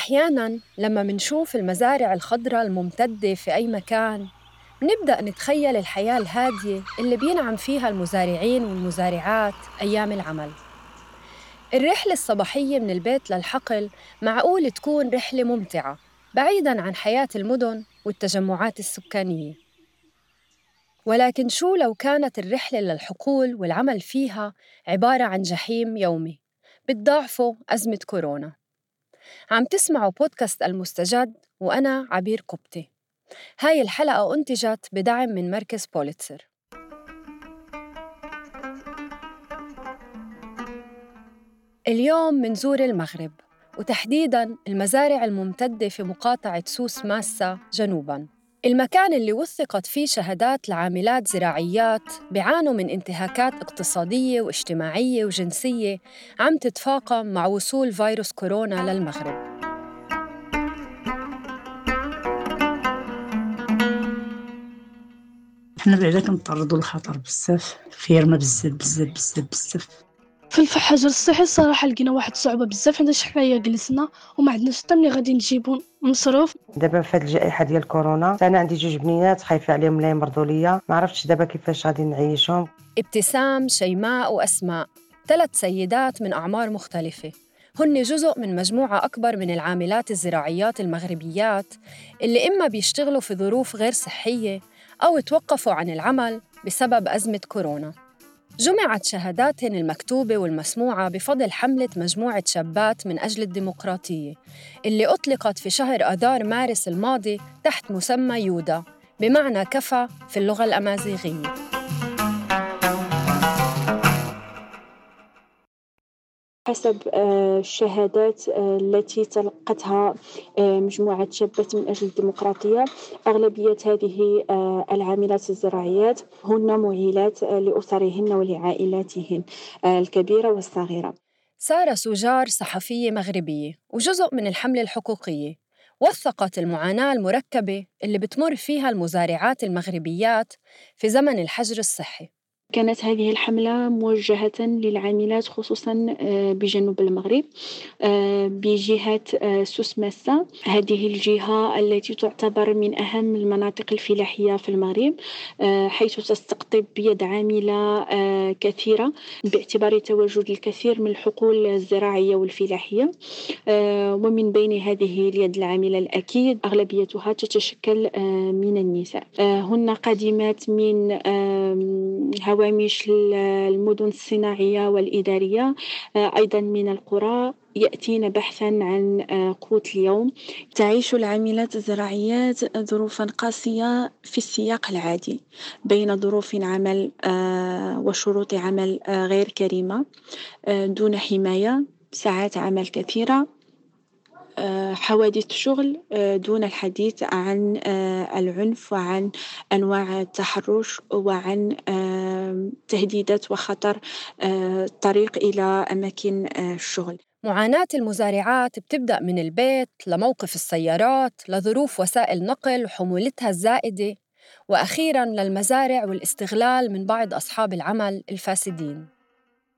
أحياناً لما منشوف المزارع الخضراء الممتدة في أي مكان منبدأ نتخيل الحياة الهادية اللي بينعم فيها المزارعين والمزارعات أيام العمل. الرحلة الصباحية من البيت للحقل معقول تكون رحلة ممتعة بعيداً عن حياة المدن والتجمعات السكانية. ولكن شو لو كانت الرحلة للحقول والعمل فيها عبارة عن جحيم يومي بتضاعفه أزمة كورونا؟ عم تسمعوا بودكاست المستجد وأنا عبير قبطي هاي الحلقة أنتجت بدعم من مركز بوليتسر اليوم منزور المغرب وتحديداً المزارع الممتدة في مقاطعة سوس ماسا جنوباً. المكان اللي وثقت فيه شهادات لعاملات زراعيات بيعانوا من انتهاكات اقتصادية واجتماعية وجنسية عم تتفاقم مع وصول فيروس كورونا للمغرب. حنا بعدا كنتعرضوا للخطر بزاف خيرنا بزاف بزاف بزاف بزاف في الحجر الصحي الصراحه لقينا واحد الصعوبه بزاف عندنا حنايا جلسنا وما عندناش حتى ملي غادي نجيبو مصروف. دابا في هاد الجائحة ديال كورونا أنا عندي جوج بنيات خايفة عليهم لا يمرضوا ليا ما عرفتش دابا كيفاش غادي نعيشهم. ابتسام شيماء واسماء ثلاث سيدات من أعمار مختلفة. هن جزء من مجموعة أكبر من العاملات الزراعيات المغربيات اللي إما بيشتغلوا في ظروف غير صحية أو توقفوا عن العمل بسبب أزمة كورونا. جمعت شهاداتهن المكتوبة والمسموعة بفضل حملة مجموعة شابات من أجل الديمقراطية اللي أطلقت في شهر آذار مارس الماضي تحت مسمى يودا بمعنى كفى في اللغة الأمازيغية. حسب آه، الشهادات آه، التي تلقتها آه، مجموعة شابات من أجل الديمقراطية. أغلبية هذه العاملات الزراعيات هن معيلات لأسرهن ولعائلاتهن الكبيرة والصغيرة. سارة سوجار صحفية مغربية وجزء من الحملة الحقوقية وثقت المعاناة المركبة اللي بتمر فيها المزارعات المغربيات في زمن الحجر الصحي. كانت هذه الحملة موجهة للعاملات خصوصا آه، بجنوب المغرب آه، بجهة آه، سوسماسة هذه الجهة التي تعتبر من أهم المناطق الفلاحية في المغرب حيث تستقطب يد عاملة كثيرة باعتبار تواجد الكثير من الحقول الزراعية والفلاحية. ومن بين هذه اليد العاملة الأكيد أغلبيتها تتشكل من النساء. هن قادمات من هوامش المدن الصناعية والإدارية. آه، أيضا من القرى يأتين بحثا عن آه، قوت اليوم. تعيش العاملات الزراعيات ظروفا قاسية في السياق العادي بين ظروف عمل آه، وشروط عمل غير كريمة دون حماية ساعات عمل كثيرة. حوادث شغل آه، دون الحديث عن آه، العنف وعن أنواع التحرش وعن تهديدات وخطر آه، الطريق إلى أماكن الشغل. معاناة المزارعات بتبدأ من البيت لموقف السيارات لظروف وسائل نقل وحمولتها الزائدة وأخيراً للمزارع والاستغلال من بعض أصحاب العمل الفاسدين.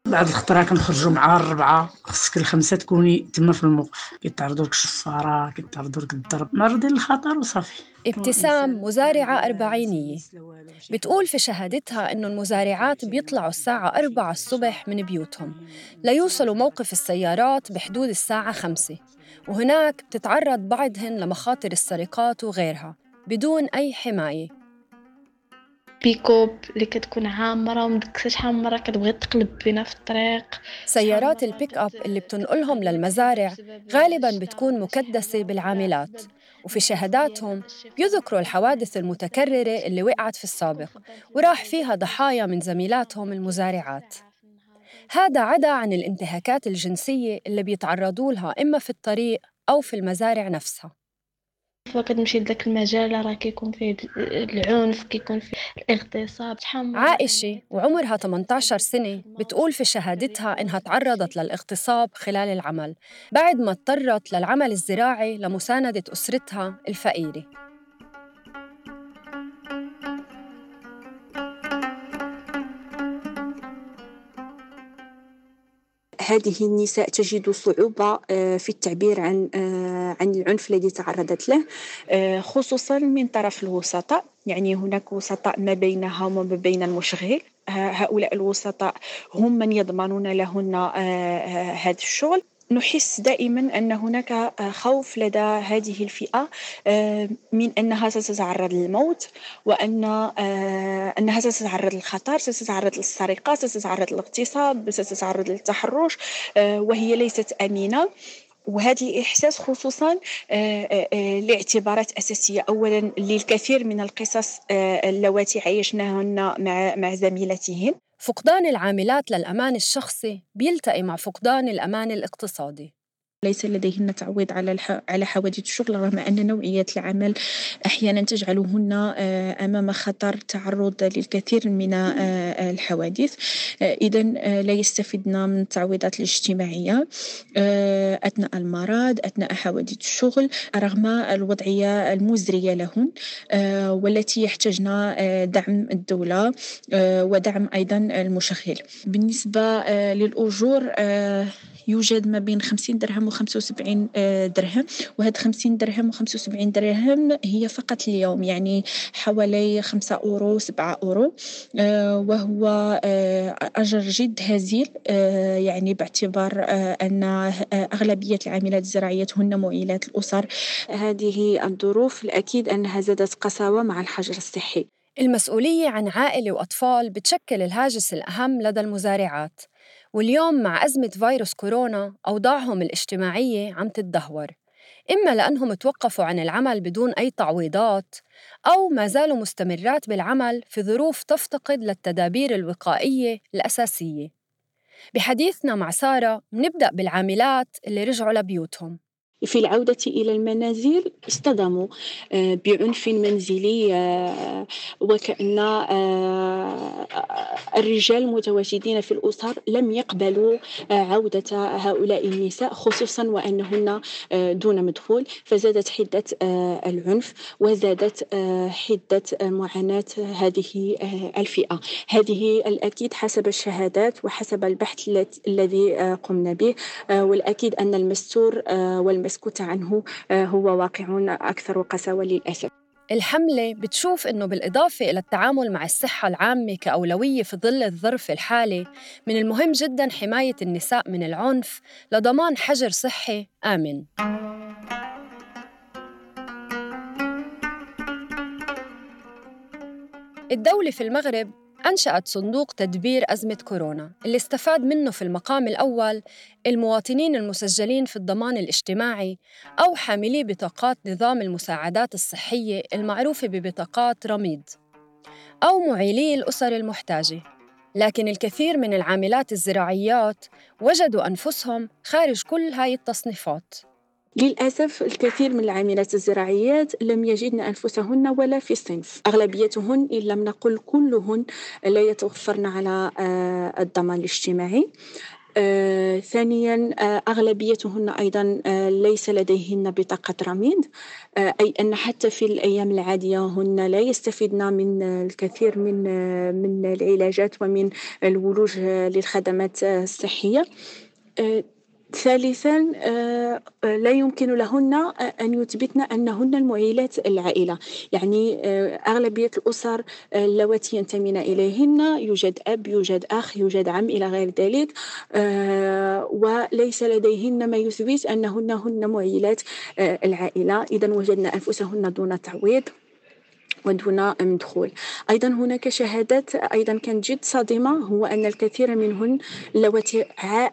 بعد الخطرة كنخرجوا مع الربعة خصك الخمسة تكوني تما في الموقف كيتعرضوا لك الشفارة كيتعرضوا لك الضرب. معرضين للخطر وصافي. ابتسام مزارعة أربعينية. بتقول في شهادتها إنه المزارعات بيطلعوا الساعة أربعة الصبح من بيوتهم. ليوصلوا موقف السيارات بحدود الساعة خمسة. وهناك بتتعرض بعضهن لمخاطر السرقات وغيرها بدون أي حماية. بيكوب اللي كتكون عامرة ومدكسة شحال من مرة كتبغي تقلب بينا في الطريق. سيارات البيك أب اللي بتنقلهم للمزارع غالباً بتكون مكدسة بالعاملات وفي شهاداتهم بيذكروا الحوادث المتكررة اللي وقعت في السابق وراح فيها ضحايا من زميلاتهم المزارعات. هذا عدا عن الانتهاكات الجنسية اللي بيتعرضوا لها إما في الطريق أو في المزارع نفسها. كتمشي لذاك المجال راه كيكون فيه العنف كيكون فيه الاغتصاب عائشة وعمرها 18 سنة بتقول في شهادتها إنها تعرضت للاغتصاب خلال العمل بعد ما اضطرت للعمل الزراعي لمساندة أسرتها الفقيرة. هذه النساء تجد صعوبة آه، في التعبير عن آه، عن العنف الذي تعرضت له خصوصا من طرف الوسطاء. يعني هناك وسطاء ما بينها وما بين المشغل. هؤلاء الوسطاء هم من يضمنون لهن هذا الشغل. نحس دائما أن هناك خوف لدى هذه الفئة من أنها ستتعرض للموت وأن أنها ستتعرض للخطر ستتعرض للسرقة ستتعرض للاغتصاب ستتعرض للتحرش وهي ليست أمينة وهذا الإحساس خصوصا لاعتبارات أساسية. أولا للكثير من القصص اللواتي عايشناهن مع مع زميلاتهن. فقدان العاملات للأمان الشخصي بيلتقي مع فقدان الأمان الاقتصادي. ليس لديهن تعويض على على حوادث الشغل رغم أن نوعية العمل أحيانا تجعلهن آه، أمام خطر تعرض للكثير من آه، الحوادث. آه، إذا لا يستفدن من التعويضات الاجتماعية أثناء المرض أثناء حوادث الشغل رغم الوضعية المزرية لهن والتي يحتاجن دعم الدولة ودعم أيضا المشغل. بالنسبة للأجور يوجد ما بين 50 درهم و 75 آه، درهم. وهاد 50 درهم و 75 درهم هي فقط اليوم يعني حوالي 5 أورو 7 أورو. آه، وهو آه، أجر جد هزيل. يعني باعتبار أن أغلبية العاملات الزراعية هن معيلات الأسر. هذه الظروف الأكيد أنها زادت قساوة مع الحجر الصحي. المسؤولية عن عائلة وأطفال بتشكل الهاجس الأهم لدى المزارعات. واليوم مع أزمة فيروس كورونا أوضاعهم الاجتماعية عم تتدهور إما لأنهم توقفوا عن العمل بدون أي تعويضات أو ما زالوا مستمرات بالعمل في ظروف تفتقد للتدابير الوقائية الأساسية. بحديثنا مع سارة نبدأ بالعاملات اللي رجعوا لبيوتهم. في العودة إلى المنازل اصطدموا آه، بعنف منزلي آه، وكأن آه، الرجال المتواجدين في الأسر لم يقبلوا عودة هؤلاء النساء خصوصا وأنهن دون مدخول. فزادت حدة العنف وزادت حدة معاناة هذه الفئة. هذه الأكيد حسب الشهادات وحسب البحث الذي قمنا به والأكيد أن المستور والمستور المسكوت عنه آه، هو واقع أكثر قساوة للأسف. الحملة بتشوف إنه بالإضافة إلى التعامل مع الصحة العامة كأولوية في ظل الظرف الحالي من المهم جداً حماية النساء من العنف لضمان حجر صحي. آمن الدولة في المغرب أنشأت صندوق تدبير أزمة كورونا اللي استفاد منه في المقام الأول المواطنين المسجلين في الضمان الاجتماعي أو حاملي بطاقات نظام المساعدات الصحية المعروفة ببطاقات رميد أو معيلي الأسر المحتاجة. لكن الكثير من العاملات الزراعيات وجدوا أنفسهم خارج كل هاي التصنيفات. للأسف الكثير من العاملات الزراعيات لم يجدن أنفسهن ولا في الصنف أغلبيتهن إن لم نقل كلهن لا يتوفرن على آه، الضمان الاجتماعي. آه، ثانيا آه، أغلبيتهن أيضا آه، ليس لديهن بطاقة رميد. آه، أي أن حتى في الأيام العادية هن لا يستفيدن من الكثير من من العلاجات ومن الولوج للخدمات الصحية. ثالثا آه، آه، لا يمكن لهن أن يثبتن أنهن المعيلات العائلة. يعني آه، أغلبية الأسر اللواتي ينتمين إليهن يوجد أب يوجد أخ يوجد عم إلى غير ذلك. وليس لديهن ما يثبت أنهن هن معيلات العائلة. إذا وجدن أنفسهن دون تعويض. ودون مدخول. أيضا هناك شهادات أيضا كانت جد صادمة هو أن الكثير منهن اللواتي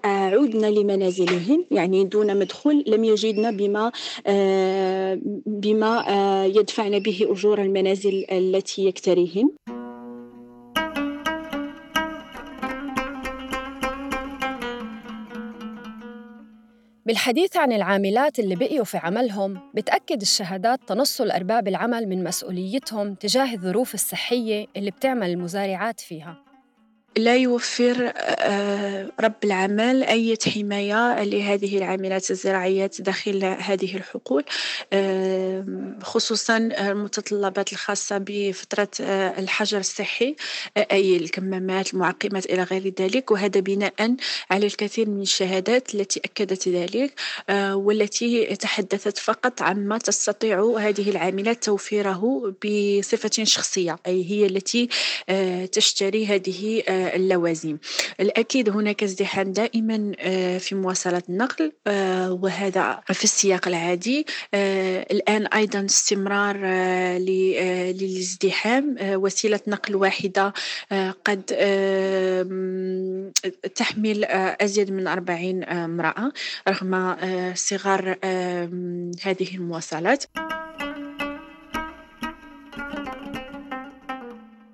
عودن لمنازلهن يعني دون مدخول لم يجدن بما آه، بما آه، يدفعن به أجور المنازل التي يكتريهن. بالحديث عن العاملات اللي بقيوا في عملهم بتأكد الشهادات تنصل أرباب العمل من مسؤوليتهم تجاه الظروف الصحية اللي بتعمل المزارعات فيها. لا يوفر آه، رب العمل أي حماية لهذه العاملات الزراعيات داخل هذه الحقول خصوصا المتطلبات الخاصة بفترة آه، الحجر الصحي آه، أي الكمامات المعقمات إلى غير ذلك. وهذا بناء على الكثير من الشهادات التي أكدت ذلك والتي تحدثت فقط عما تستطيع هذه العاملات توفيره بصفة شخصية أي هي التي تشتري هذه اللوازم الأكيد هناك ازدحام دائما آه، في مواصلات النقل آه، وهذا في السياق العادي. آه، الآن أيضا استمرار للازدحام. وسيلة نقل واحدة قد تحمل أزيد من أربعين امرأة رغم صغر هذه المواصلات.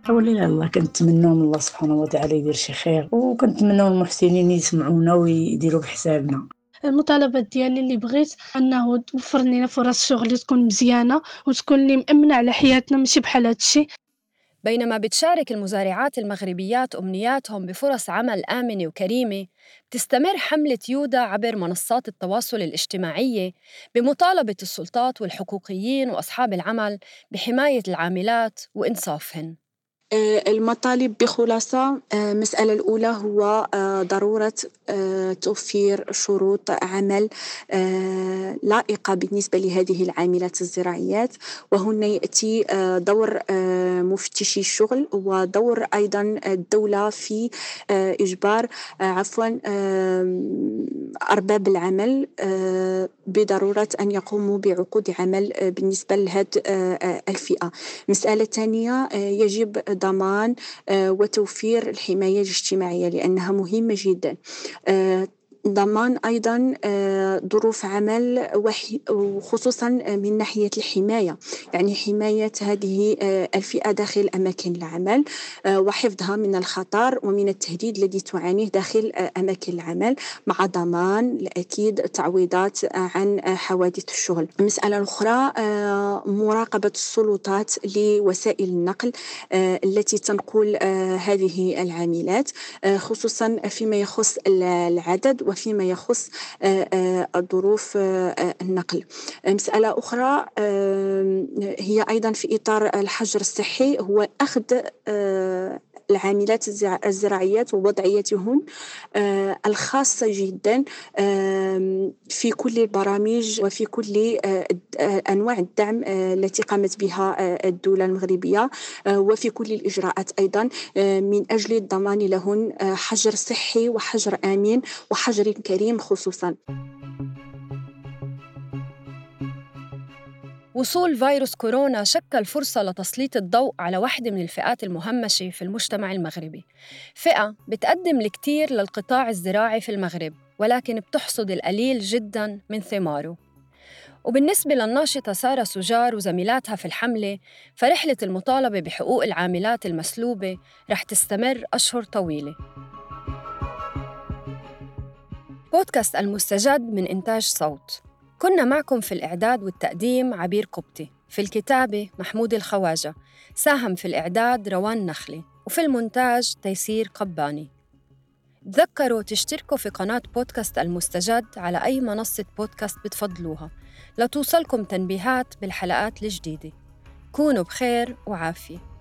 ولله الله كنتمنوا من الله سبحانه وتعالى يدير شي خير وكنتمنوا المحسنين يسمعونا ويديروا بحسابنا المطالبات ديالي اللي بغيت أنه توفر لنا فرص شغل تكون مزيانة وتكون لي مأمنة على حياتنا ماشي بحال هادشي بينما بتشارك المزارعات المغربيات أمنياتهم بفرص عمل آمنة وكريمة بتستمر حملة يودا عبر منصات التواصل الاجتماعية بمطالبة السلطات والحقوقيين وأصحاب العمل بحماية العاملات وإنصافهن. المطالب بخلاصة المسألة آه، الأولى هو آه، ضرورة توفير شروط عمل لائقة بالنسبة لهذه العاملات الزراعيات. وهنا يأتي دور مفتشي الشغل ودور أيضا الدولة في إجبار عفوا أرباب العمل بضرورة أن يقوموا بعقود عمل بالنسبة لهذه الفئة. مسألة ثانية يجب ضمان آه، وتوفير الحماية الاجتماعية لأنها مهمة جدا. آه، ضمان أيضا آه، ظروف عمل وخصوصا من ناحية الحماية. يعني حماية هذه الفئة داخل أماكن العمل وحفظها من الخطر ومن التهديد الذي تعانيه داخل أماكن العمل مع ضمان الأكيد تعويضات عن حوادث الشغل. المسألة الأخرى مراقبة السلطات لوسائل النقل التي تنقل هذه العاملات خصوصا فيما يخص العدد وفيما يخص ظروف النقل. مسألة أخرى هي أيضا في إطار الحجر الصحي هو أخذ العاملات الزراعيات ووضعيتهن آه، الخاصة جدا في كل البرامج وفي كل آه، أنواع الدعم آه، التي قامت بها الدولة المغربية وفي كل الإجراءات أيضا من أجل الضمان لهن حجر صحي وحجر آمن وحجر كريم خصوصا. وصول فيروس كورونا شكل فرصة لتسليط الضوء على واحدة من الفئات المهمشة في المجتمع المغربي. فئة بتقدم الكثير للقطاع الزراعي في المغرب ولكن بتحصد القليل جداً من ثماره. وبالنسبة للناشطة سارة سجار وزميلاتها في الحملة فرحلة المطالبة بحقوق العاملات المسلوبة رح تستمر أشهر طويلة. بودكاست المستجد من إنتاج صوت. كنا معكم في الإعداد والتقديم عبير قبطي في الكتابة محمود الخواجة ساهم في الإعداد روان نخلي وفي المونتاج تيسير قباني. تذكروا تشتركوا في قناة بودكاست المستجد على أي منصة بودكاست بتفضلوها لتوصلكم تنبيهات بالحلقات الجديدة. كونوا بخير وعافية.